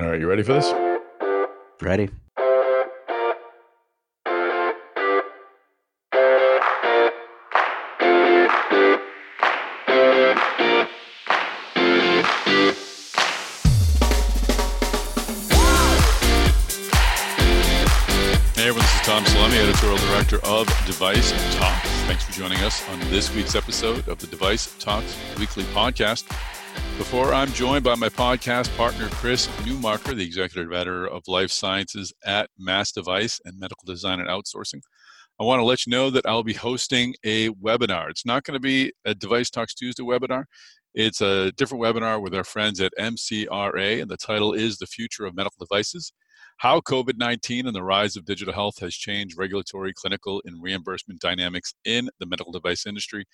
All right, you ready for this? Ready. Hey everyone, this is Tom Salemi, editorial director of Device Talks. Thanks for joining us on this week's episode of the Device Talks weekly podcast. Before I'm joined by my podcast partner, Chris Newmarker, the executive editor of life sciences at Mass Device and medical design and outsourcing, I want to let you know that I'll be hosting a webinar. It's not going to be a Device Talks Tuesday webinar. It's a different webinar with our friends at MCRA, and the title is The Future of Medical Devices how COVID 19 and the rise of digital health has changed regulatory, clinical, and reimbursement dynamics in the medical device industry.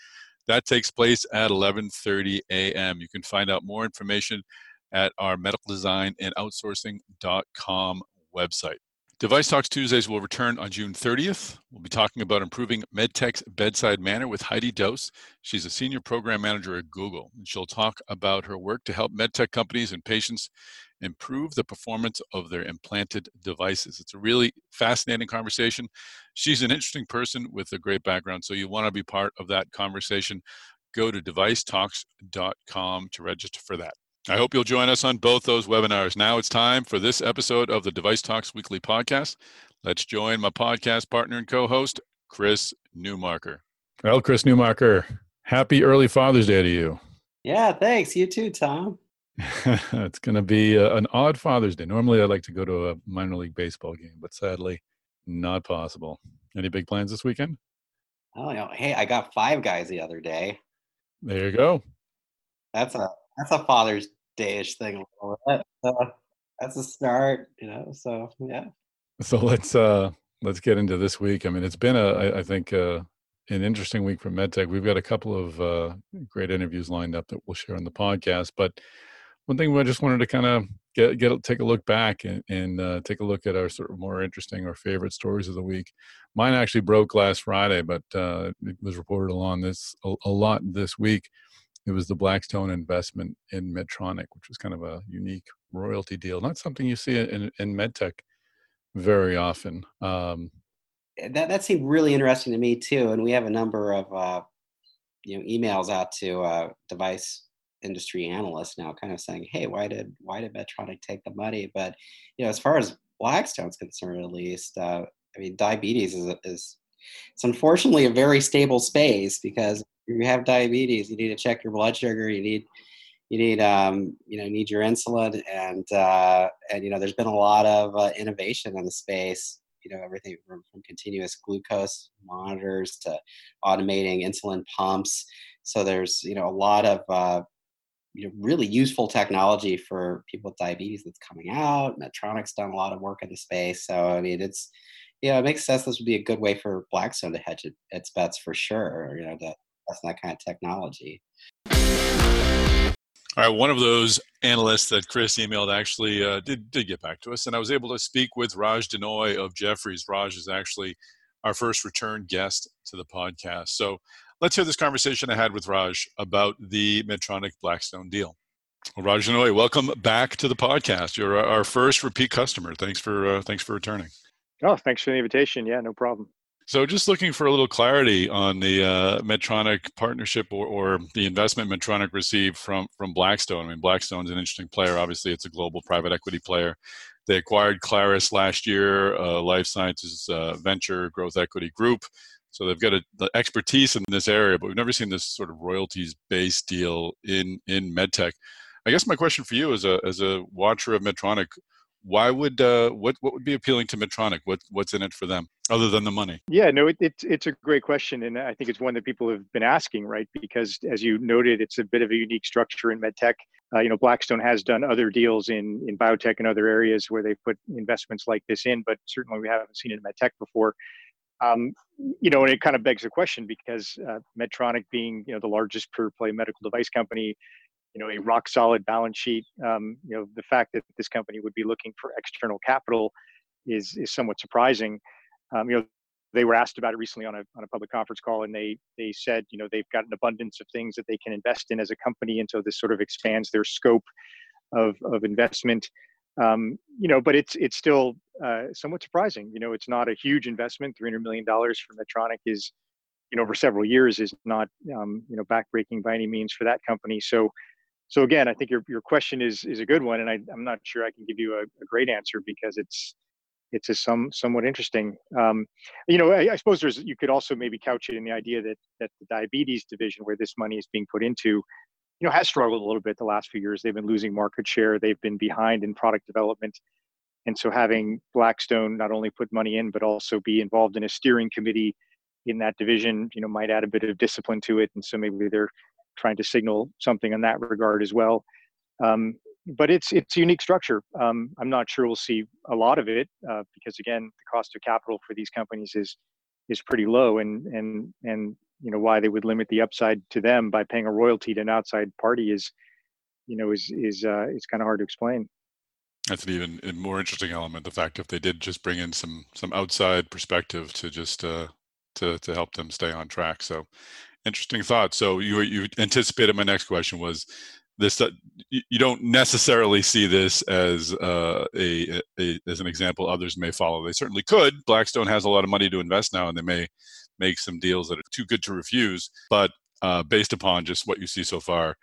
That takes place at 11:30 a.m. You can find out more information at our medical design and outsourcing.com website. Device Talks Tuesdays will return on June 30th. We'll be talking about improving MedTech's bedside manner with Heidi Dohse. She's a senior program manager at Google, and she'll talk about her work to help MedTech companies and patients improve the performance of their implanted devices. It's a really fascinating conversation. She's an interesting person with a great background, so you want to be part of that conversation. Go to devicetalks.com to register for that. I hope you'll join us on both those webinars. Now it's time for this episode of the Device Talks Weekly Podcast. Let's join my podcast partner and co host, Chris Newmarker. Well, Chris Newmarker, happy early Father's Day to you. Yeah, thanks. You too, Tom. it's going to be a, an odd Father's Day. Normally, I'd like to go to a minor league baseball game, but sadly, not possible. Any big plans this weekend? Oh, you know, hey, I got five guys the other day. There you go. That's a that's a Father's Dayish thing. That's a start, you know. So yeah. So let's uh let's get into this week. I mean, it's been a I, I think uh, an interesting week for MedTech. We've got a couple of uh, great interviews lined up that we'll share on the podcast, but one thing I just wanted to kind of get get take a look back and, and uh, take a look at our sort of more interesting or favorite stories of the week. Mine actually broke last Friday, but uh, it was reported along this a, a, lot this week. It was the Blackstone investment in Medtronic, which was kind of a unique royalty deal. Not something you see in, in medtech very often. Um, eh, that that seemed really interesting to me too, and we have a number of uh, you know emails out to uh, device industry analysts now kind of saying, hey, why did why did Medtronic take the money? But you know, as far as Blackstone's concerned, at least, uh, I mean, diabetes is is it's unfortunately a very stable space because you have diabetes, you need to check your blood sugar, you need you need um, you know need your insulin, and uh, and you know there's been a lot of uh, innovation in the space. You know everything from, from continuous glucose monitors to automating insulin pumps. So there's you know a lot of uh, you know, really useful technology for people with diabetes that's coming out. Medtronic's done a lot of work in the space. So, I mean, it's, you know, it makes sense this would be a good way for Blackstone to hedge it, its bets for sure, you know, to that's that kind of technology. All right, one of those analysts that Chris emailed actually uh, did, did get back to us, and I was able to speak with Raj Denhoy of Jefferies. Raj is actually our first return guest to the podcast. So Let's hear this conversation I had with Raj about the Medtronic Blackstone deal. Well, Raj Denhoy, welcome back to the podcast. You're our first repeat customer. Thanks for uh, thanks for returning. Oh, thanks for the invitation. Yeah, no problem. So, just looking for a little clarity on the uh, Medtronic partnership or, or, the investment Medtronic received from from Blackstone. I mean, Blackstone's an interesting player. Obviously, it's a global private equity player. They acquired Clarus last year, uh, life sciences uh, venture growth equity group. So they've got a, the expertise in this area, but we've never seen this sort of royalties-based deal in in medtech. I guess my question for you, as a as a watcher of Medtronic, why would uh, what what would be appealing to Medtronic? What what's in it for them other than the money? Yeah, no, it, it's it's a great question, and I think it's one that people have been asking, right? Because as you noted, it's a bit of a unique structure in medtech. Uh, you know, Blackstone has done other deals in in biotech and other areas where they've put investments like this in, but certainly we haven't seen it in medtech before. Um, you know, and it kind of begs the question because uh, Medtronic being, you know, the largest pure play medical device company, you know, a rock solid balance sheet, um, you know, the fact that this company would be looking for external capital is is somewhat surprising. Um, you know, they were asked about it recently on a on a public conference call, and they they said, you know, they've got an abundance of things that they can invest in as a company, and so this sort of expands their scope of of investment. Um, you know, but it's it's still uh, somewhat surprising. You know, it's not a huge investment. Three hundred million dollars for Medtronic is, you know, over several years is not um, you know backbreaking by any means for that company. So, so again, I think your your question is is a good one, and I, I'm not sure I can give you a, a great answer because it's it's a some somewhat interesting. Um, you know, I, I, suppose there's you could also maybe couch it in the idea that that the diabetes division, where this money is being put into, you know, has struggled a little bit the last few years. They've been losing market share. They've been behind in product development, and so having Blackstone not only put money in but also be involved in a steering committee in that division, you know, might add a bit of discipline to it. And so maybe they're trying to signal something in that regard as well. Um, but it's it's a unique structure. Um, I'm not sure we'll see a lot of it uh, because again, the cost of capital for these companies is is pretty low, and and and you know why they would limit the upside to them by paying a royalty to an outside party is, you know, is is uh, it's kind of hard to explain. That's an even more interesting element. The fact if they did just bring in some some outside perspective to just uh, to to help them stay on track. So interesting thought. So you you anticipated my next question was this uh, you don't necessarily see this as uh, a, a, as an example others may follow. They certainly could. Blackstone has a lot of money to invest now and they may make some deals that are too good to refuse. But uh, based upon just what you see so far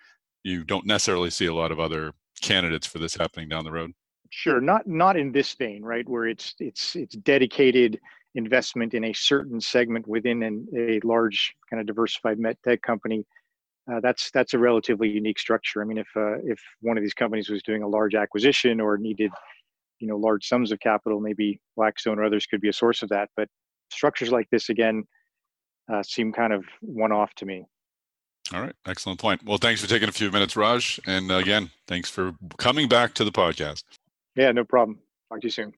you don't necessarily see a lot of other candidates for this happening down the road. Sure. Not not in this vein right where it's it's it's dedicated investment in a certain segment within an, a large kind of diversified med tech company uh, that's that's a relatively unique structure. I mean, if uh, if one of these companies was doing a large acquisition or needed, you know, large sums of capital, maybe Blackstone or others could be a source of that. But structures like this, again, uh, seem kind of one-off to me. All right, excellent point. Well, thanks for taking a few minutes, Raj, and again, thanks for coming back to the podcast. Yeah, no problem. Talk to you soon.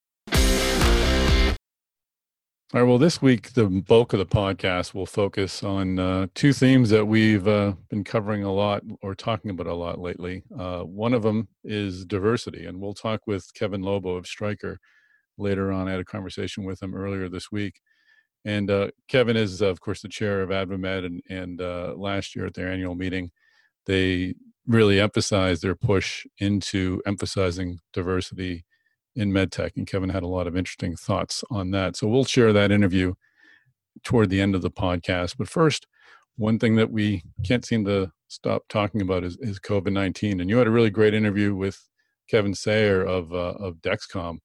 All right. Well, this week, the bulk of the podcast will focus on uh, two themes that we've uh, been covering a lot or talking about a lot lately. Uh, one of them is diversity, and we'll talk with Kevin Lobo of Stryker later on. I had a conversation with him earlier this week. And uh, Kevin is, of course, the chair of AdvaMed, and, and uh, last year at their annual meeting, they really emphasized their push into emphasizing diversity in medtech. And Kevin had a lot of interesting thoughts on that. So we'll share that interview toward the end of the podcast. But first, one thing that we can't seem to stop talking about is, is COVID 19. And you had a really great interview with Kevin Sayer of, uh, of Dexcom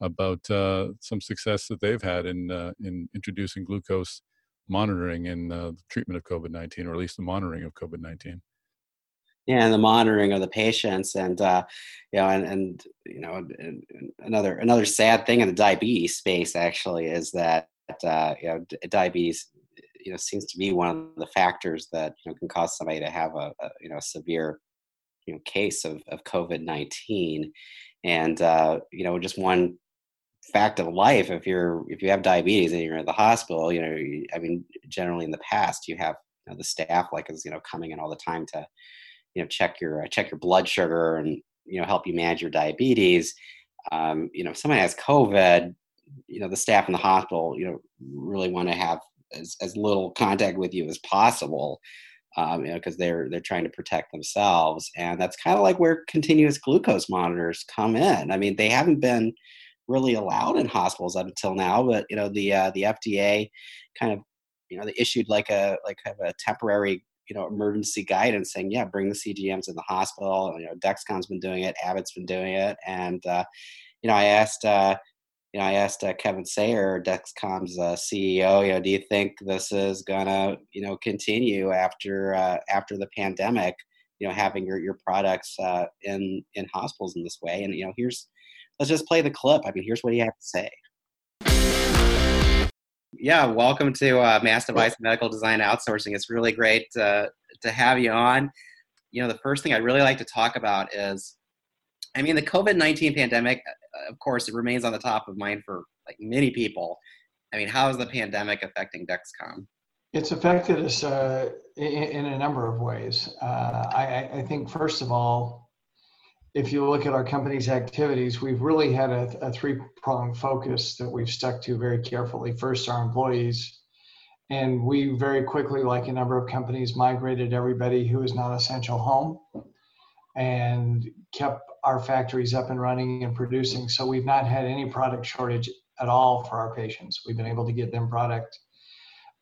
about uh, some success that they've had in, uh, in introducing glucose monitoring in uh, the treatment of COVID 19, or at least the monitoring of COVID 19 yeah, and the monitoring of the patients, and uh, you know, and and you know, another another sad thing in the diabetes space actually is that uh, you know, diabetes, you know, seems to be one of the factors that you know can cause somebody to have a, a you know severe you know case of of COVID nineteen, and uh, you know, just one fact of life if you're if you have diabetes and you're in the hospital you know i mean generally in the past you have you know, the staff like is you know coming in all the time to you know check your uh, check your blood sugar and you know help you manage your diabetes. Um, you know if somebody has covid you know the staff in the hospital you know really want to have as, as little contact with you as possible um, you know because they're they're trying to protect themselves. And that's kind of like where continuous glucose monitors come in. I mean they haven't been really allowed in hospitals up until now but you know the uh, the fda kind of you know they issued like a like kind of a temporary you know emergency guidance saying yeah bring the cgms in the hospital you know dexcom's been doing it abbott's been doing it and uh, you know i asked uh, you know i asked uh, kevin sayer dexcom's uh, ceo you know do you think this is gonna you know continue after uh, after the pandemic you know having your, your products uh, in in hospitals in this way? And you know here's let's just play the clip. I mean here's what he had to say yeah, welcome to uh, Mass Device Medical Design Outsourcing. It's really great uh, to have you on. You know, the first thing I'd really like to talk about is, I mean, the COVID nineteen pandemic. Uh, of course, it remains on the top of mind for like many people. I mean, how is the pandemic affecting Dexcom? It's affected us uh, in, in, a number of ways. Uh, I, I think, first of all, if you look at our company's activities, we've really had a, a three pronged focus that we've stuck to very carefully. First, our employees. And we very quickly, like a number of companies, migrated everybody who is not essential home and kept our factories up and running and producing. So we've not had any product shortage at all for our patients. We've been able to get them product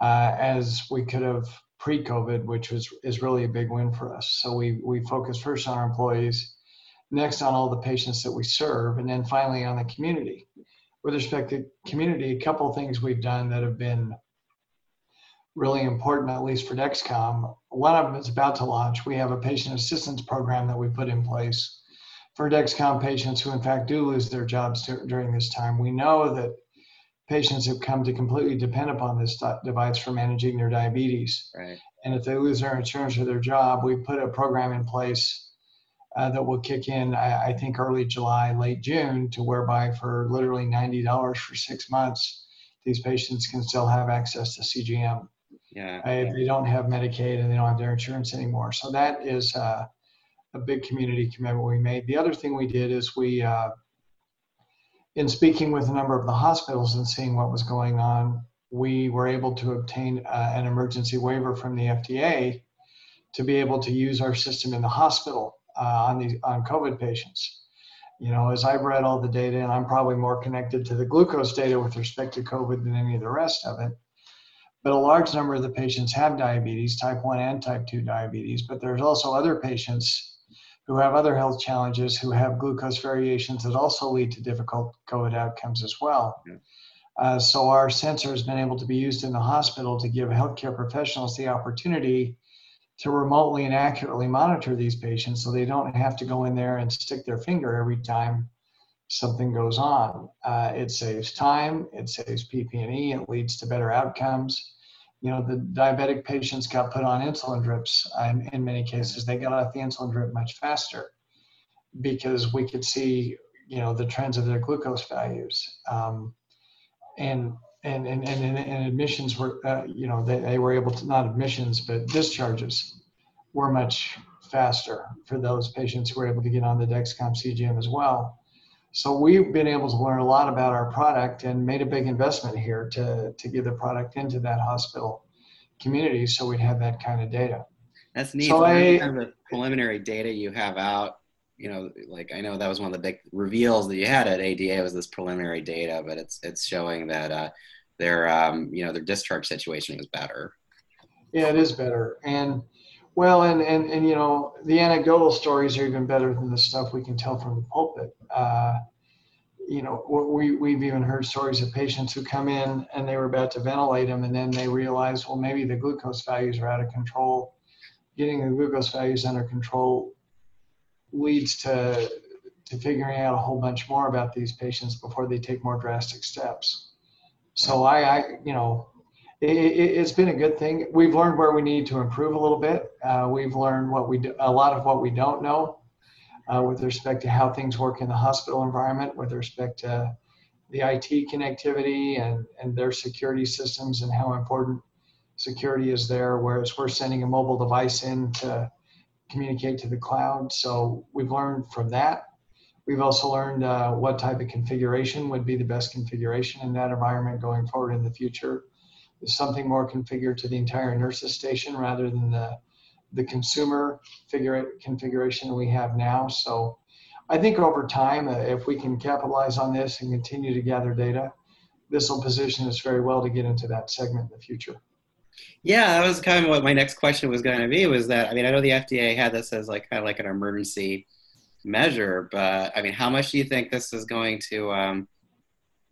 uh, as we could have pre-COVID, which was is really a big win for us. So we we focus first on our employees, next on all the patients that we serve, and then finally on the community. With respect to community, a couple of things we've done that have been really important, at least for Dexcom. One of them is about to launch. We have a patient assistance program that we put in place for Dexcom patients who, in fact, do lose their jobs during this time. We know that patients have come to completely depend upon this device for managing their diabetes. Right. And if they lose their insurance or their job, we put a program in place uh, that will kick in, I, I, think, early July, late June, to whereby for literally $90 for six months, these patients can still have access to CGM. Yeah. Uh, if they don't have Medicaid and they don't have their insurance anymore. So that is uh, a big community commitment we made. The other thing we did is we, uh, in speaking with a number of the hospitals and seeing what was going on, we were able to obtain uh, an emergency waiver from the FDA to be able to use our system in the hospital uh, on these on COVID patients. You know, as I've read all the data, and I'm probably more connected to the glucose data with respect to COVID than any of the rest of it. But a large number of the patients have diabetes, type 1 and type 2 diabetes, but there's also other patients who have other health challenges, who have glucose variations that also lead to difficult COVID outcomes as well. Yeah. Uh, so our sensor has been able to be used in the hospital to give healthcare professionals the opportunity to remotely and accurately monitor these patients so they don't have to go in there and stick their finger every time something goes on. Uh, it saves time, it saves PP&E, it leads to better outcomes you know, the diabetic patients got put on insulin drips. And in many cases, they got off the insulin drip much faster because we could see, you know, the trends of their glucose values. Um, and, and, and, and, and admissions were, uh, you know, they, they were able to, not admissions, but discharges were much faster for those patients who were able to get on the Dexcom CGM as well. So we've been able to learn a lot about our product and made a big investment here to, to get the product into that hospital community so we'd have that kind of data. That's neat. So I, kind of the preliminary data you have out, you know, like I know that was one of the big reveals that you had at ADA was this preliminary data, but it's it's showing that uh, their um, you know their discharge situation is better. Yeah, it is better, and well, and, and, and, you know, the anecdotal stories are even better than the stuff we can tell from the pulpit. Uh, you know, we, we've even heard stories of patients who come in and they were about to ventilate them and then they realize, well, maybe the glucose values are out of control. Getting the glucose values under control leads to, to figuring out a whole bunch more about these patients before they take more drastic steps. So I, I you know, it, has been a good thing. We've learned where we need to improve a little bit. Uh, we've learned what we do, a lot of what we don't know uh, with respect to how things work in the hospital environment, with respect to the IT connectivity and, and their security systems and how important security is there. Whereas we're sending a mobile device in to communicate to the cloud. So we've learned from that. We've also learned uh, what type of configuration would be the best configuration in that environment going forward in the future is something more configured to the entire nurses station rather than the the consumer figure configuration we have now. So I think over time, uh, if we can capitalize on this and continue to gather data, this will position us very well to get into that segment in the future. Yeah, that was kind of what my next question was going to be. Was that I mean I know the FDA had this as like kind of like an emergency measure, but I mean how much do you think this is going to, um,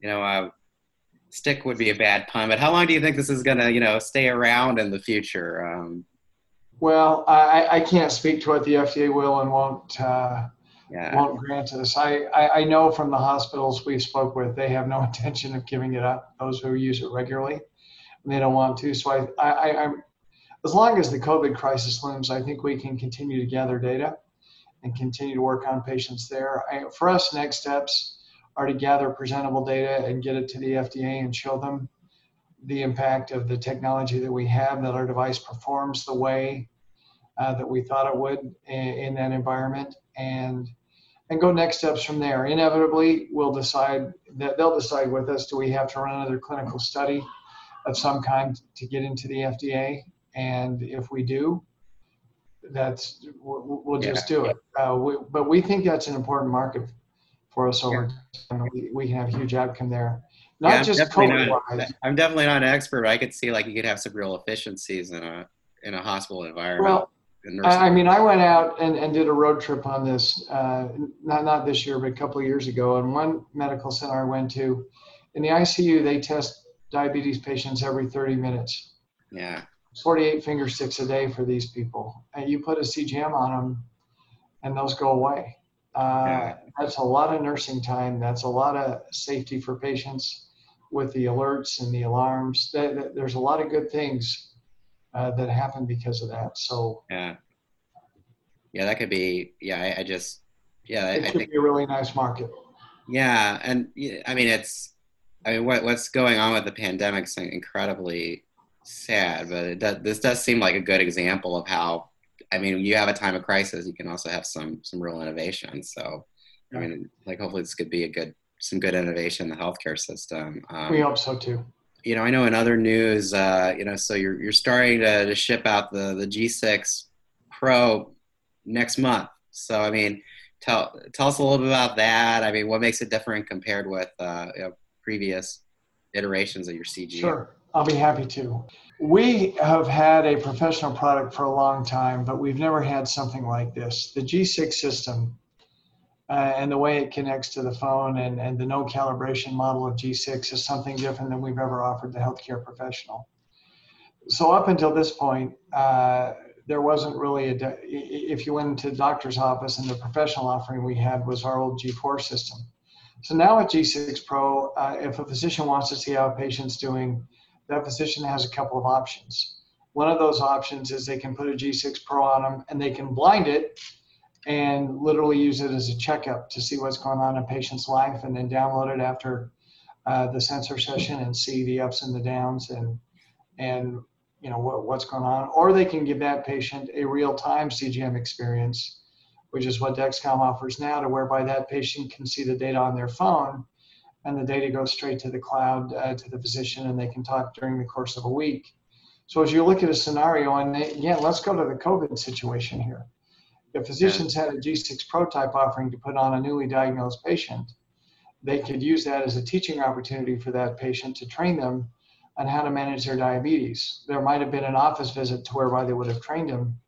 you know, uh, stick would be a bad pun, but how long do you think this is going to, you know, stay around in the future? Um, well, I, I can't speak to what the FDA will and won't uh, yeah. won't grant us. I, I, I know from the hospitals we spoke with, they have no intention of giving it up. Those who use it regularly, they don't want to. So I, I, I'm as long as the COVID crisis looms, I think we can continue to gather data and continue to work on patients there. I, for us, next steps are to gather presentable data and get it to the FDA and show them the impact of the technology that we have, that our device performs the way uh, that we thought it would in, in, that environment, and and go next steps from there. Inevitably, we'll decide that they'll decide with us: do we have to run another clinical study of some kind to get into the FDA? And if we do, that's we'll, we'll just do it. Uh, we, but we think that's an important market for us over yeah. time. We, we can have huge outcome there. Not yeah, just COVID wise. I'm definitely not an expert, but I could see like you could have some real efficiencies in a in a hospital environment. Well, I mean, I went out and, and did a road trip on this, uh, not not this year, but a couple of years ago. And one medical center I went to, in the ICU, they test diabetes patients every 30 minutes. Yeah. 48 finger sticks a day for these people, and you put a CGM on them, and those go away. Uh, yeah. That's a lot of nursing time. That's a lot of safety for patients with the alerts and the alarms. There's a lot of good things uh, that happen because of that. So yeah, yeah, that could be. Yeah, I, I just yeah, it I, could think, be a really nice market. Yeah, and I mean it's. I mean, what what's going on with the pandemic is incredibly sad, but it does, this does seem like a good example of how. I mean, you have a time of crisis, you can also have some some real innovation. So, I mean, like hopefully this could be a good some good innovation in the healthcare system. Um, we hope so too you know, I know in other news, uh, you know, so you're you're starting to, to ship out the the G6 Pro next month. So I mean, tell tell us a little bit about that. I mean, what makes it different compared with uh, you know, previous iterations of your CG? Sure, I'll be happy to. We have had a professional product for a long time, but we've never had something like this. The G6 system uh, and the way it connects to the phone and, and the no calibration model of G6 is something different than we've ever offered the healthcare professional. So up until this point, uh, there wasn't really a, if you went into the doctor's office and the professional offering we had was our old G4 system. So now with G6 Pro, uh, if a physician wants to see how a patient's doing, that physician has a couple of options. One of those options is they can put a G6 Pro on them and they can blind it and literally use it as a checkup to see what's going on in a patient's life and then download it after uh, the sensor session and see the ups and the downs and and you know what, what's going on or they can give that patient a real-time cgm experience which is what dexcom offers now to whereby that patient can see the data on their phone and the data goes straight to the cloud uh, to the physician and they can talk during the course of a week. So as you look at a scenario and again let's go to the covid situation here. If physicians had a G6 prototype offering to put on a newly diagnosed patient, they could use that as a teaching opportunity for that patient to train them on how to manage their diabetes. There might have been an office visit to whereby they would have trained them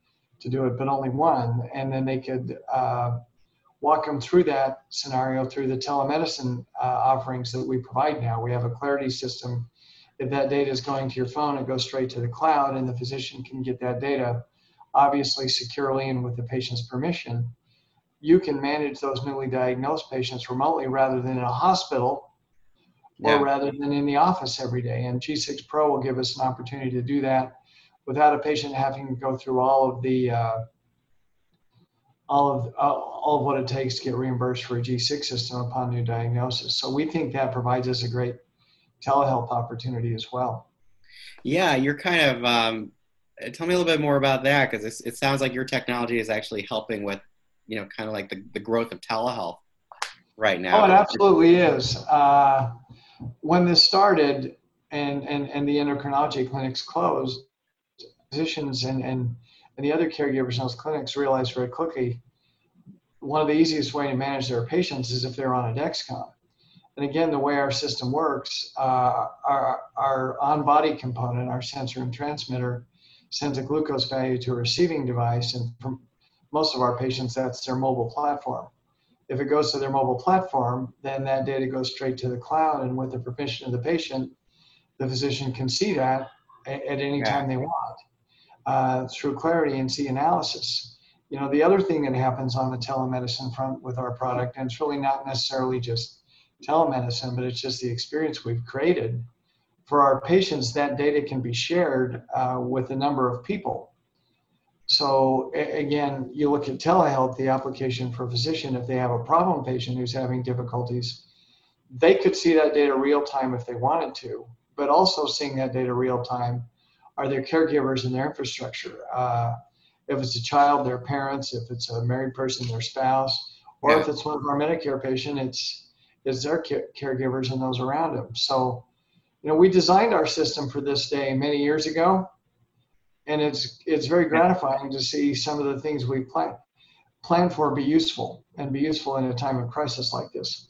to do it, but only one, and then they could uh, walk them through that scenario through the telemedicine uh, offerings that we provide now. We have a Clarity system. If that data is going to your phone, it goes straight to the cloud, and the physician can get that data obviously securely and with the patient's permission, you can manage those newly diagnosed patients remotely rather than in a hospital or rather than in the office every day. And G6 Pro will give us an opportunity to do that without a patient having to go through all of the uh, all of uh, all of what it takes to get reimbursed for a G6 system upon new diagnosis. So we think that provides us a great telehealth opportunity as well. Yeah, you're kind of um, tell me a little bit more about that because it sounds like your technology is actually helping with you know kind of like the, the growth of telehealth right now oh it absolutely is uh, when this started and, and, and the endocrinology clinics closed physicians and, and, and the other caregivers in those clinics realized very quickly one of the easiest way to manage their patients is if they're on a dexcom and again the way our system works uh, our, our on-body component our sensor and transmitter sends a glucose value to a receiving device, and for most of our patients, that's their mobile platform. If it goes to their mobile platform, then that data goes straight to the cloud, and with the permission of the patient, the physician can see that at, any yeah. time they want uh, through Clarity and see analysis. You know, the other thing that happens on the telemedicine front with our product, and it's really not necessarily just telemedicine, but it's just the experience we've created for our patients, that data can be shared uh, with a number of people. So again, you look at telehealth, the application for a physician, if they have a problem patient who's having difficulties, they could see that data real time if they wanted to, but also seeing that data real time are their caregivers and their infrastructure. Uh, if it's a child, their parents, if it's a married person, their spouse, or yeah. if it's one of our Medicare patients, it's, it's their caregivers and those around them. So you know, we designed our system for this day many years ago, and it's it's very gratifying to see some of the things we plan plan for be useful and be useful in a time of crisis like this.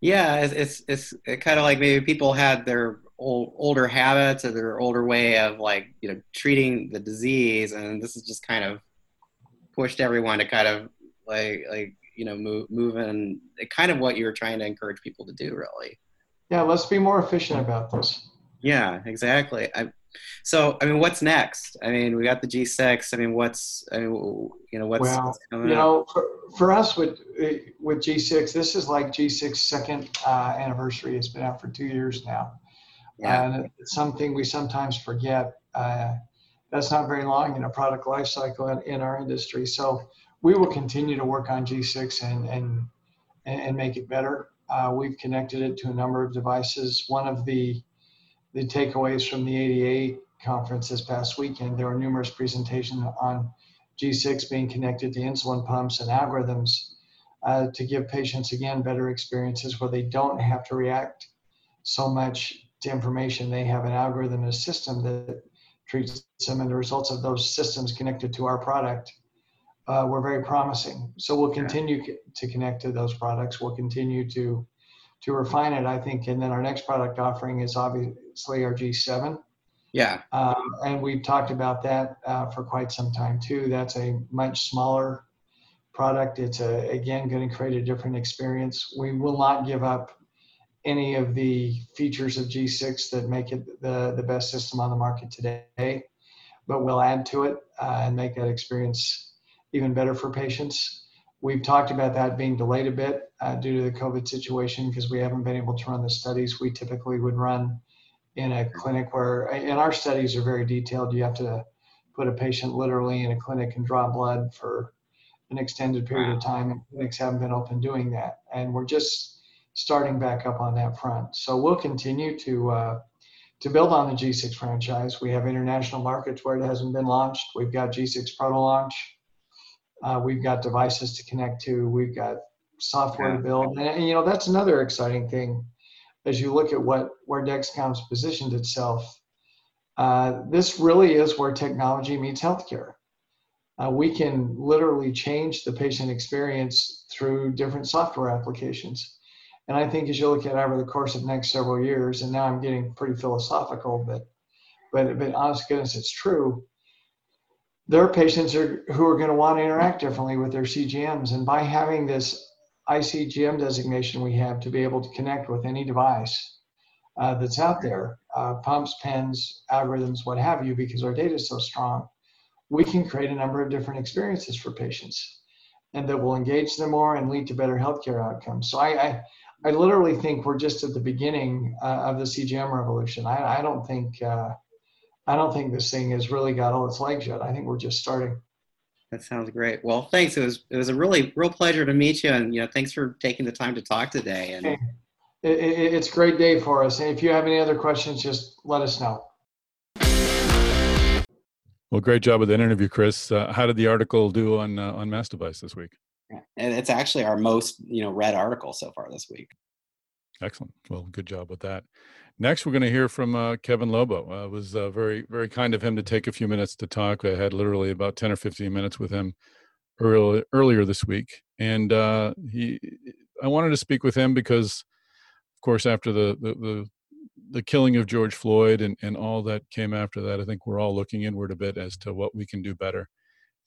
Yeah, it's it's, it's kind of like maybe people had their old, older habits or their older way of like you know treating the disease, and this is just kind of pushed everyone to kind of like like you know move move in kind of what you were trying to encourage people to do, really. Yeah, let's be more efficient about this. Yeah, exactly. I, so, I mean, what's next? I mean, we got the G6. I mean, what's, I mean, you know, what's, well, what's coming you know, up? For, for us with with G6, this is like G6 second uh, anniversary. It's been out for two years now, yeah. and it's something we sometimes forget. Uh, that's not very long in a product life cycle in, in our industry. So we will continue to work on G6 and and and make it better. Uh, we've connected it to a number of devices. One of the the takeaways from the ADA conference this past weekend, there were numerous presentations on G6 being connected to insulin pumps and algorithms uh, to give patients, again, better experiences where they don't have to react so much to information. They have an algorithm and a system that treats them, and the results of those systems connected to our product uh, were very promising. So we'll continue to connect to those products. We'll continue to to refine it, I think. And then our next product offering is obviously our G7. Yeah. Um, and we've talked about that uh, for quite some time too. That's a much smaller product. It's a, again going to create a different experience. We will not give up any of the features of G6 that make it the, the best system on the market today, but we'll add to it uh, and make that experience even better for patients. We've talked about that being delayed a bit uh, due to the COVID situation because we haven't been able to run the studies we typically would run in a clinic where, and our studies are very detailed. You have to put a patient literally in a clinic and draw blood for an extended period of time, and clinics haven't been open doing that. And we're just starting back up on that front. So we'll continue to uh, to build on the G6 franchise. We have international markets where it hasn't been launched. We've got G6 Pro to launch. Uh, we've got devices to connect to. We've got software yeah. to build, and, and, you know that's another exciting thing as you look at what where Dexcom's positioned itself. Uh, this really is where technology meets healthcare. Uh, we can literally change the patient experience through different software applications. And I think as you look at over the course of the next several years, and now I'm getting pretty philosophical, but but but honest goodness, it's true There are patients are who are going to want to interact differently with their CGMs. And by having this iCGM designation we have to be able to connect with any device uh, that's out there, uh, pumps, pens, algorithms, what have you, because our data is so strong, we can create a number of different experiences for patients and that will engage them more and lead to better healthcare outcomes. So I, I, I literally think we're just at the beginning uh, of the CGM revolution. I, I don't think uh, I don't think this thing has really got all its legs yet. I think we're just starting. That sounds great. Well, thanks. It was it was a really real pleasure to meet you, and you know, thanks for taking the time to talk today. And it, it, it's a great day for us. And if you have any other questions, just let us know. Well, great job with that interview, Chris. Uh, how did the article do on uh, on Mass Device this week? And it's actually our most you know read article so far this week. Excellent. Well, good job with that. Next, we're going to hear from uh, Kevin Lobo. Uh, it was uh, very, very kind of him to take a few minutes to talk. I had literally about 10 or 15 minutes with him early, earlier this week. And uh, he, I wanted to speak with him because, of course, after the, the, the, the killing of George Floyd and, and all that came after that, I think we're all looking inward a bit as to what we can do better.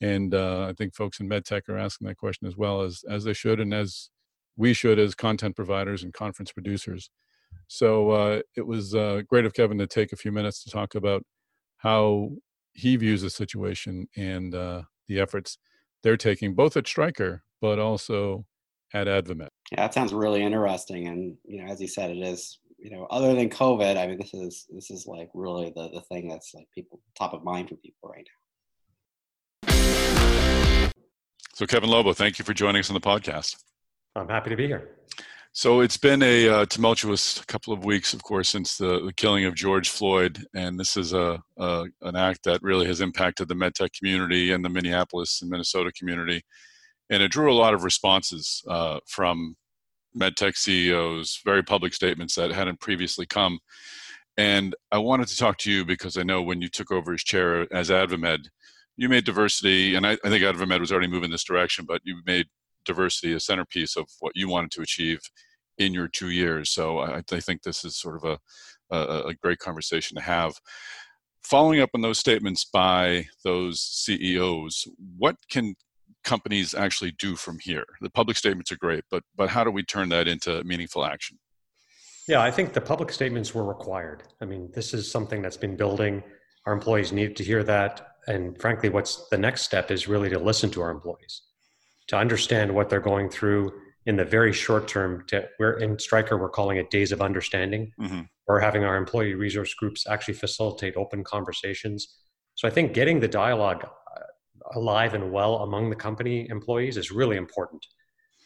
And uh, I think folks in medtech are asking that question as well as, as they should and as we should as content providers and conference producers. So uh, it was uh, great of Kevin to take a few minutes to talk about how he views the situation and uh, the efforts they're taking, both at Stryker but also at AdvaMed. Yeah, that sounds really interesting. And you know, as you said, it is you know, other than COVID, I mean, this is this is like really the the thing that's like people top of mind for people right now. So, Kevin Lobo, thank you for joining us on the podcast. I'm happy to be here. So it's been a uh, tumultuous couple of weeks, of course, since the, the killing of George Floyd, and this is a, a, an act that really has impacted the medtech community and the Minneapolis and Minnesota community, and it drew a lot of responses uh, from medtech CEOs, very public statements that hadn't previously come. And I wanted to talk to you because I know when you took over as chair as AdvaMed, you made diversity, and I, I think AdvaMed was already moving this direction, but you made diversity a centerpiece of what you wanted to achieve in your two years. So I, I think this is sort of a, a, a great conversation to have. Following up on those statements by those CEOs, what can companies actually do from here? The public statements are great, but but how do we turn that into meaningful action? Yeah, I think the public statements were required. I mean, this is something that's been building. Our employees needed to hear that. And frankly, what's the next step is really to listen to our employees, to understand what they're going through in the very short term. To, we're in Stryker, we're calling it days of understanding. Mm-hmm. We're having our employee resource groups actually facilitate open conversations. So I think getting the dialogue alive and well among the company employees is really important.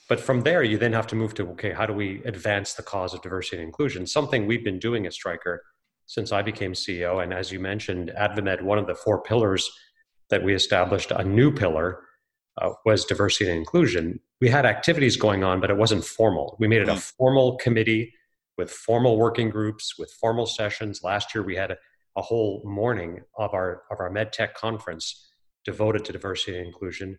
But from there, you then have to move to okay, how do we advance the cause of diversity and inclusion? Something we've been doing at Stryker since I became CEO. And as you mentioned, AdvaMed, one of the four pillars that we established, a new pillar, uh, was diversity and inclusion. We had activities going on, but it wasn't formal. We made it a mm. formal committee with formal working groups, with formal sessions. Last year, we had a, a whole morning of our of our MedTech conference devoted to diversity and inclusion.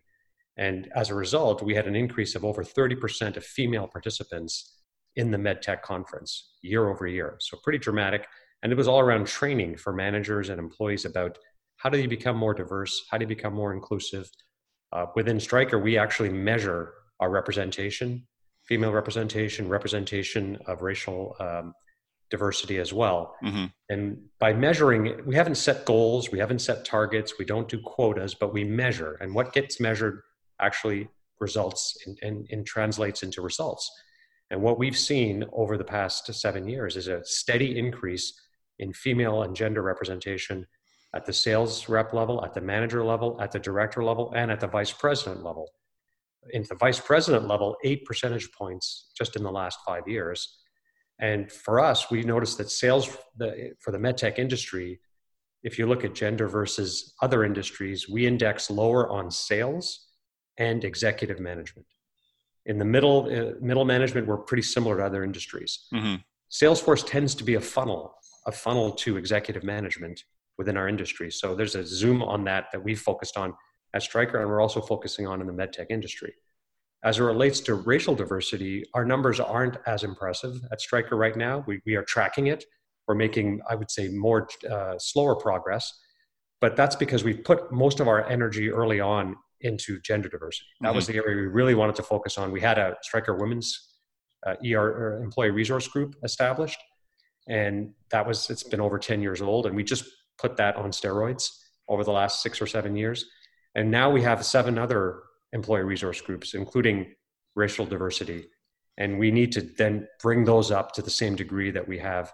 And as a result, we had an increase of over 30% of female participants in the MedTech conference year over year. So pretty dramatic. And it was all around training for managers and employees about how do you become more diverse? How do you become more inclusive? Uh, within Stryker, we actually measure our representation, female representation, representation of racial um, diversity as well. Mm-hmm. And by measuring, we haven't set goals, we haven't set targets, we don't do quotas, but we measure. And what gets measured actually results and translates into results. And what we've seen over the past seven years is a steady increase in female and gender representation at the sales rep level, at the manager level, at the director level, and at the vice president level. In the vice president level, eight percentage points just in the last five years and for us, we noticed that sales for the medtech industry, if you look at gender versus other industries, we index lower on sales and executive management. In the middle, uh, middle management, we're pretty similar to other industries. Mm-hmm. Salesforce tends to be a funnel, a funnel to executive management within our industry. So there's a zoom on that that we focused on at Stryker, and we're also focusing on in the medtech industry. As it relates to racial diversity, our numbers aren't as impressive at Stryker right now. We, we are tracking it. We're making, I would say, more uh, slower progress. But that's because we put most of our energy early on into gender diversity. That mm-hmm. was the area we really wanted to focus on. We had a Stryker Women's uh, ER employee resource group established, and that was it's been over 10 years old, and we just put that on steroids over the last six or seven years. And now we have seven other employee resource groups, including racial diversity. And we need to then bring those up to the same degree that we have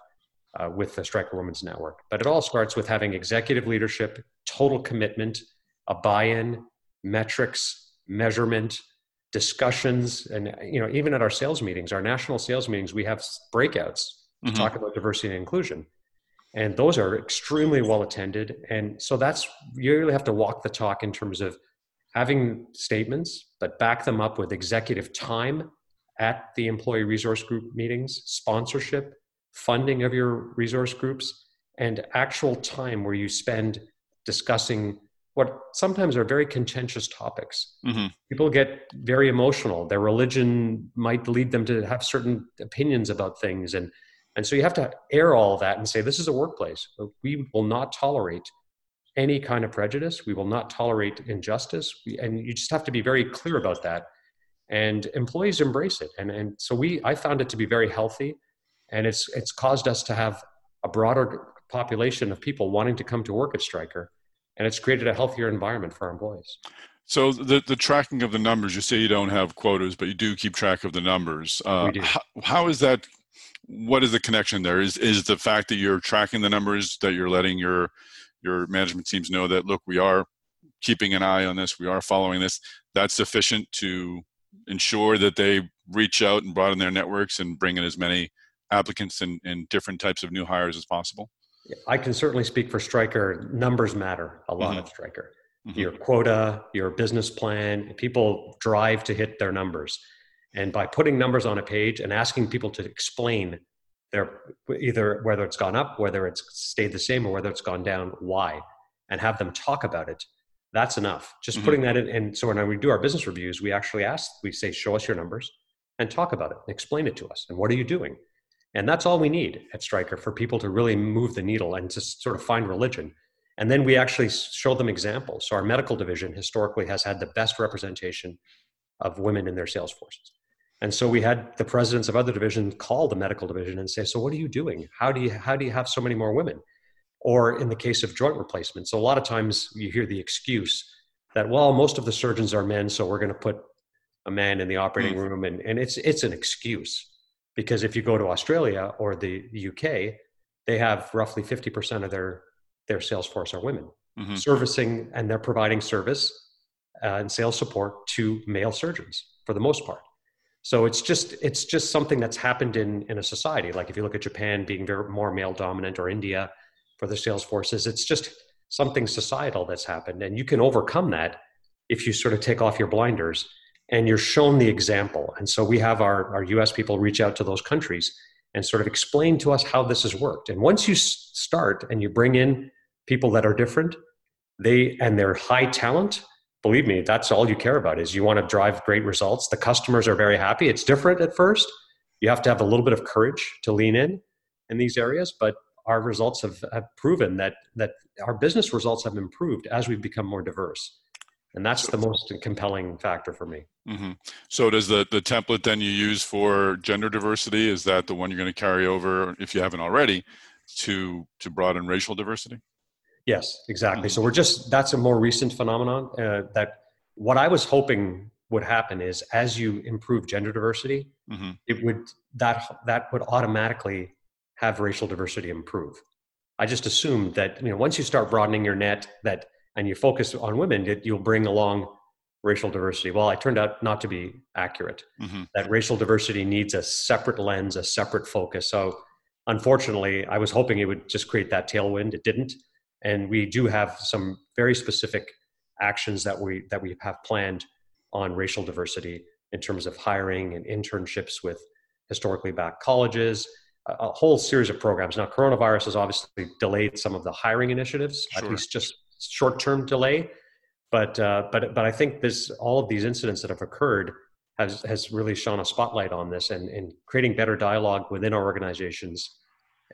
uh, with the Stryker Women's Network. But it all starts with having executive leadership, total commitment, a buy-in, metrics, measurement, discussions, and you know even at our sales meetings, our national sales meetings, we have breakouts mm-hmm. talk about diversity and inclusion, and those are extremely well attended. And so that's you really have to walk the talk in terms of having statements, but back them up with executive time at the employee resource group meetings, sponsorship, funding of your resource groups, and actual time where you spend discussing what sometimes are very contentious topics. Mm-hmm. People get very emotional. Their religion might lead them to have certain opinions about things. And, and so you have to air all that and say, this is a workplace. We will not tolerate any kind of prejudice. We will not tolerate injustice. We, and you just have to be very clear about that. And employees embrace it. And, and so we, I found it to be very healthy. And it's, it's caused us to have a broader population of people wanting to come to work at Stryker. And it's created a healthier environment for our employees. So the, the tracking of the numbers, you say you don't have quotas, but you do keep track of the numbers. Uh, how, how is that? What is the connection there? Is is the fact that you're tracking the numbers that you're letting your your management teams know that look we are keeping an eye on this we are following this that's sufficient to ensure that they reach out and broaden their networks and bring in as many applicants and, and different types of new hires as possible i can certainly speak for Stryker. numbers matter a lot mm-hmm. at Stryker mm-hmm. your quota your business plan people drive to hit their numbers and by putting numbers on a page and asking people to explain they're either whether it's gone up, whether it's stayed the same, or whether it's gone down, why, and have them talk about it. That's enough. Just mm-hmm. putting that in. And so when we do our business reviews, we actually ask, we say, show us your numbers and talk about it and explain it to us. And what are you doing? And that's all we need at Stryker for people to really move the needle and to sort of find religion. And then we actually show them examples. So our medical division historically has had the best representation of women in their sales forces. And so we had the presidents of other divisions call the medical division and say, "So what are you doing? How do you how do you have so many more women?" Or in the case of joint replacement, so a lot of times you hear the excuse that, "Well, most of the surgeons are men, so we're going to put a man in the operating mm. room," and and it's it's an excuse because if you go to Australia or the UK, they have roughly fifty percent of their their sales force are women mm-hmm. servicing, and they're providing service uh, and sales support to male surgeons for the most part so it's just it's just something that's happened in in a society. Like if you look at japan being very more male dominant or india for the sales forces it's just something societal that's happened. And you can overcome that if you sort of take off your blinders and you're shown the example. And so we have our, our us people reach out to those countries and sort of explain to us how this has worked. And once you start and you bring in people that are different they and they're high talent believe me, that's all you care about is you want to drive great results. The customers are very happy. It's different at first. You have to have a little bit of courage to lean in in these areas, but our results have, have proven that that our business results have improved as we've become more diverse. And that's the most compelling factor for me. Mm-hmm. So, does the the template then you use for gender diversity is that the one you're going to carry over if you haven't already to to broaden racial diversity? Yes, exactly. So we're just that's a more recent phenomenon uh, that what I was hoping would happen is as you improve gender diversity, mm-hmm. it would that that would automatically have racial diversity improve. I just assumed that you know once you start broadening your net that and you focus on women, that you'll bring along racial diversity. Well, I turned out not to be accurate. Mm-hmm. That racial diversity needs a separate lens, a separate focus. So unfortunately, I was hoping it would just create that tailwind. It didn't and we do have some very specific actions that we that we have planned on racial diversity in terms of hiring and internships with historically black colleges a, a whole series of programs now coronavirus has obviously delayed some of the hiring initiatives sure. at least just short-term delay but uh, but but i think this all of these incidents that have occurred has has really shone a spotlight on this and, and creating better dialogue within our organizations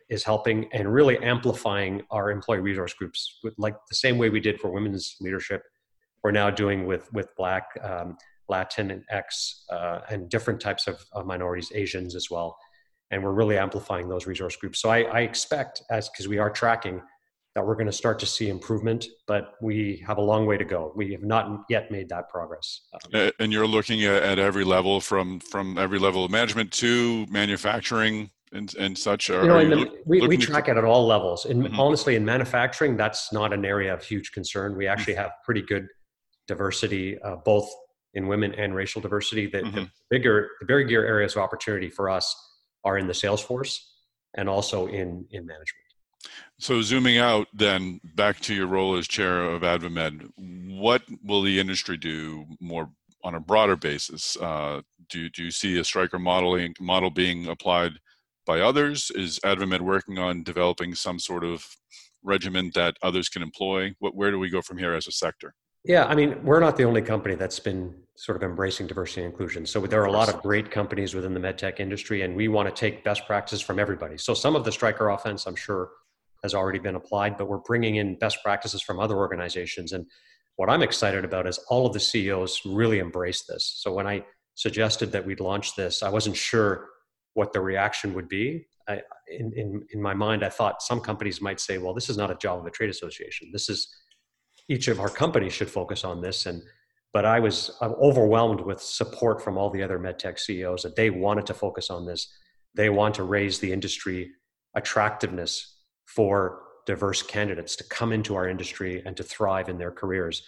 is helping and really amplifying our employee resource groups. Like the same way we did for women's leadership we're now doing with with black um, latin and x uh, and different types of, of, minorities asians as well. And we're really amplifying those resource groups. So i, I expect as because we are tracking that we're going to start to see improvement but we have a long way to go. We have not yet made that progress. Um, and you're looking at every level from from every level of management to manufacturing and, and such? Are, you know, you we, we track to... it at all levels. And mm-hmm. honestly, in manufacturing, that's not an area of huge concern. We actually mm-hmm. have pretty good diversity, uh, both in women and racial diversity. The, mm-hmm. the bigger, the bigger areas of opportunity for us are in the sales force and also in in management. So zooming out, then back to your role as chair of AdvaMed, what will the industry do more on a broader basis? Uh, do do you see a Stryker modeling model being applied by others? Is AdvaMed working on developing some sort of regimen that others can employ? What, where do we go from here as a sector? Yeah, I mean, we're not the only company that's been sort of embracing diversity and inclusion. So there are a lot of great companies within the medtech industry, and we want to take best practices from everybody. So some of the Stryker offense, I'm sure, has already been applied, but we're bringing in best practices from other organizations. And what I'm excited about is all of the CEOs really embrace this. So when I suggested that we'd launch this, I wasn't sure what the reaction would be. I, in, in, in my mind, I thought some companies might say, well, this is not a job of a trade association. This is each of our companies should focus on this. And but I was overwhelmed with support from all the other medtech CEOs that they wanted to focus on this. They want to raise the industry attractiveness for diverse candidates to come into our industry and to thrive in their careers.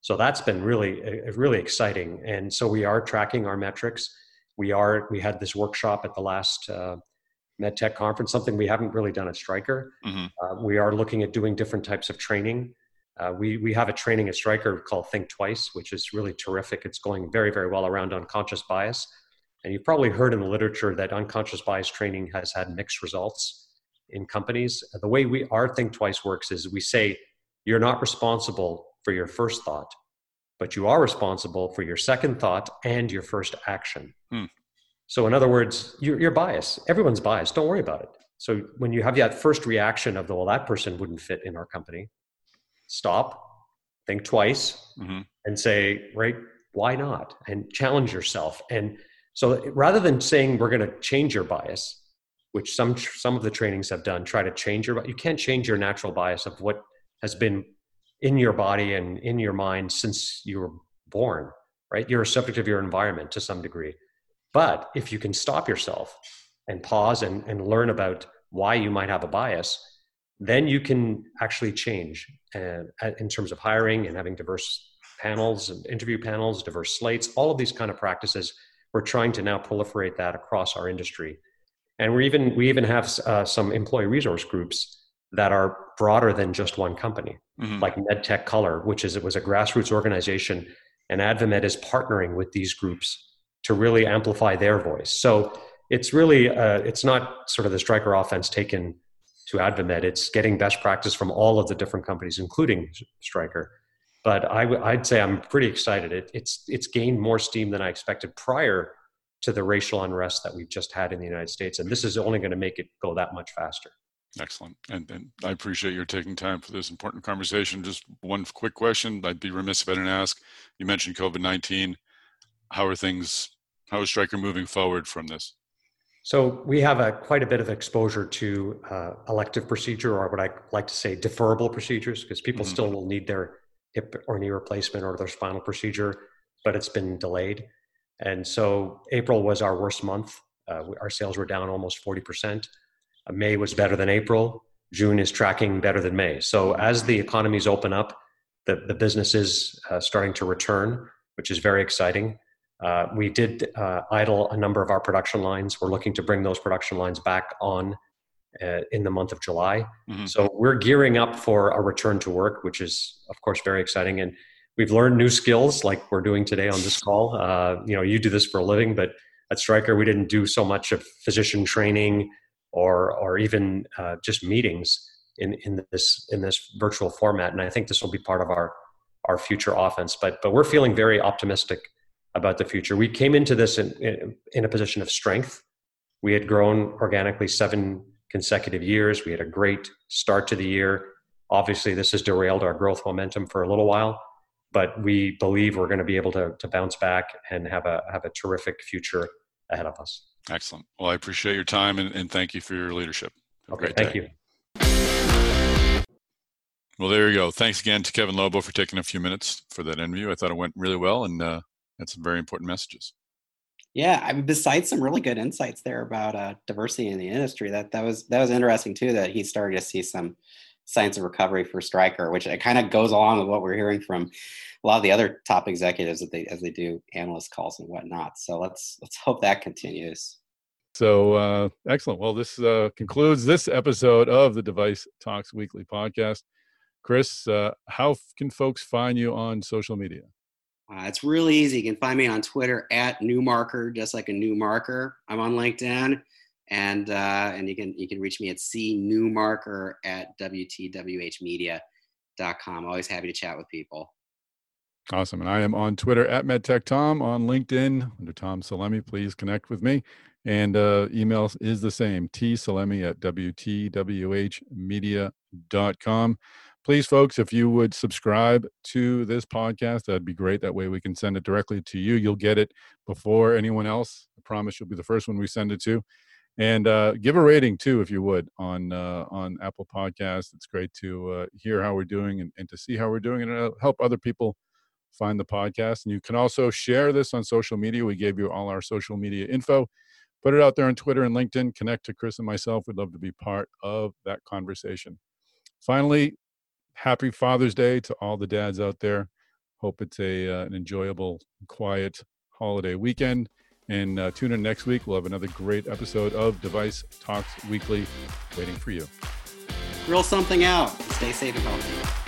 So that's been really, uh, really exciting. And so we are tracking our metrics we are we had this workshop at the last uh, medtech conference something we haven't really done at Stryker. Mm-hmm. uh, we are looking at doing different types of training. Uh, we we have a training at Stryker called think twice which is really terrific. It's going very very well around unconscious bias. And you've probably heard in the literature that unconscious bias training has had mixed results in companies. The way we our Think Twice works is we say you're not responsible for your first thought, but you are responsible for your second thought and your first action. Hmm. So, in other words, you're, you're biased. Everyone's biased. Don't worry about it. So, when you have that first reaction of, the, well, that person wouldn't fit in our company, stop, think twice, mm-hmm. and say, right, why not? And challenge yourself. And so, rather than saying we're going to change your bias, which some some of the trainings have done, try to change your. You can't change your natural bias of what has been in your body and in your mind since you were born. Right, you're a subject of your environment to some degree. But if you can stop yourself and pause and, and learn about why you might have a bias, then you can actually change uh, in terms of hiring and having diverse panels and interview panels, diverse slates, all of these kind of practices. We're trying to now proliferate that across our industry and we even we even have uh, some employee resource groups that are broader than just one company, mm-hmm. like MedTech Color, which is it was a grassroots organization, and AdvaMed is partnering with these groups to really amplify their voice. So it's really uh, it's not sort of the Stryker offense taken to AdvaMed. It's getting best practice from all of the different companies, including Stryker. But I w- I'd say I'm pretty excited. It, it's it's gained more steam than I expected prior to the racial unrest that we've just had in the United States. And this is only going to make it go that much faster. Excellent. And, and I appreciate your taking time for this important conversation. Just one quick question. I'd be remiss if I didn't ask. You mentioned COVID 19. How are things, how is Stryker moving forward from this? So we have a quite a bit of exposure to uh, elective procedure, or what I like to say, deferrable procedures, because people mm-hmm. still will need their hip or knee replacement or their spinal procedure, but it's been delayed. And so April was our worst month. Uh, our sales were down almost 40%. Uh, May was better than April. June is tracking better than May. So as the economies open up, the, the business is uh, starting to return, which is very exciting. Uh, we did uh, idle a number of our production lines. We're looking to bring those production lines back on uh, in the month of July. Mm-hmm. So we're gearing up for a return to work, which is, of course, very exciting. And we've learned new skills like we're doing today on this call. Uh, you know, you do this for a living, but at Stryker, we didn't do so much of physician training or or even uh, just meetings in in this in this virtual format. And I think this will be part of our our future offense. But but we're feeling very optimistic about the future. We came into this in, in, in a position of strength. We had grown organically seven consecutive years. We had a great start to the year. Obviously, this has derailed our growth momentum for a little while but we believe we're going to be able to, to bounce back and have a have a terrific future ahead of us. Excellent. Well, I appreciate your time and, and thank you for your leadership. Have okay, thank you. Well, there you go. Thanks again to Kevin Lobo for taking a few minutes for that interview. I thought it went really well and uh, had some very important messages. Yeah, I mean, besides some really good insights there about uh, diversity in the industry, that that was that was interesting too. That he started to see some Science of Recovery for Stryker, which it kind of goes along with what we're hearing from a lot of the other top executives that they as they do analyst calls and whatnot. So let's let's hope that continues. So uh, excellent. Well, this uh, concludes this episode of the Device Talks Weekly podcast. Chris, uh, how can folks find you on social media? Uh, it's really easy. You can find me on Twitter at Newmarker, just like a new marker. I'm on LinkedIn and uh, and you can you can reach me at c newmarker at wtwhmedia.com. Always happy to chat with people. Awesome. And I am on Twitter at MedTechTom, on LinkedIn under Tom Salemi. Please connect with me. And uh, email is the same, tsalemi at wtwhmedia.com. Please, folks, if you would subscribe to this podcast, that'd be great. That way we can send it directly to you. You'll get it before anyone else. I promise you'll be the first one we send it to and uh, give a rating too if you would on uh, on apple Podcasts. it's great to uh, hear how we're doing and, and to see how we're doing and it'll help other people find the podcast. And you can also share this on social media. We gave you all our social media info. Put it out there on twitter and linkedin. Connect to chris and myself. We'd love to be part of that conversation. Finally happy father's day to all the dads out there. Hope it's a uh, an enjoyable quiet holiday weekend and uh, tune in next week. We'll have another great episode of Device Talks Weekly waiting for you. Grill something out. Stay safe and healthy.